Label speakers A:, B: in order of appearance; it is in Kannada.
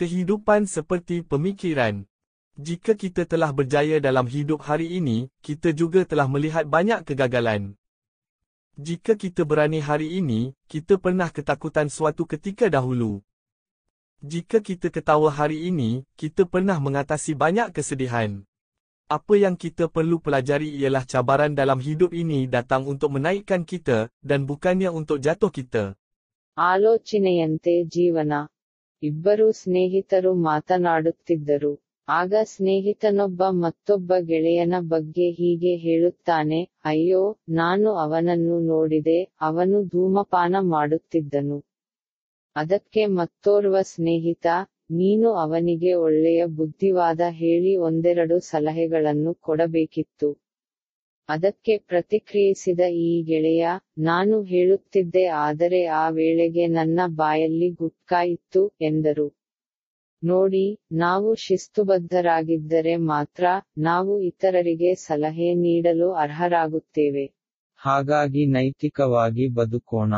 A: Kehidupan seperti pemikiran. Jika kita telah berjaya dalam hidup hari ini, kita juga telah melihat banyak kegagalan. Jika kita berani hari ini, kita pernah ketakutan suatu ketika dahulu. Jika kita ketawa hari ini, kita pernah mengatasi banyak kesedihan. Apa yang kita perlu pelajari ialah cabaran dalam hidup ini datang untuk menaikkan kita, dan bukannya untuk jatuh kita.
B: ಆಲೋಚನೆಯಂತೆ ಜೀವನ ಇಬ್ಬರು ಸ್ನೇಹಿತರು ಮಾತನಾಡುತ್ತಿದ್ದರು. ಆಗ ಸ್ನೇಹಿತನೊಬ್ಬ ಮತ್ತೊಬ್ಬ ಗೆಳೆಯನ ಬಗ್ಗೆ ಹೀಗೆ ಹೇಳುತ್ತಾನೆ, ಅಯ್ಯೋ, ನಾನು ಅವನನ್ನು ನೋಡಿದೆ, ಅವನು ಧೂಮಪಾನ ಮಾಡುತ್ತಿದ್ದನು. ಅದಕ್ಕೆ ಮತ್ತೋರ್ವ ಸ್ನೇಹಿತ, ನೀನು ಅವನಿಗೆ ಒಳ್ಳೆಯ ಬುದ್ಧಿವಾದ ಹೇಳಿ ಒಂದೆರಡು ಸಲಹೆಗಳನ್ನು ಕೊಡಬೇಕಿತ್ತು. ಅದಕ್ಕೆ ಪ್ರತಿಕ್ರಿಯಿಸಿದ ಈ ಗೆಳೆಯ, ನಾನು ಹೇಳುತ್ತಿದ್ದೆ, ಆದರೆ ಆ ವೇಳೆಗೆ ನನ್ನ ಬಾಯಲ್ಲಿ ಗುಟ್ಕಾ ಇತ್ತು, ಎಂದರು. ನೋಡಿ, ನಾವು ಶಿಸ್ತುಬದ್ಧರಾಗಿದ್ದರೆ ಮಾತ್ರ ನಾವು ಇತರರಿಗೆ ಸಲಹೆ ನೀಡಲು ಅರ್ಹರಾಗುತ್ತೇವೆ.
C: ಹಾಗಾಗಿ ನೈತಿಕವಾಗಿ ಬದುಕೋಣ.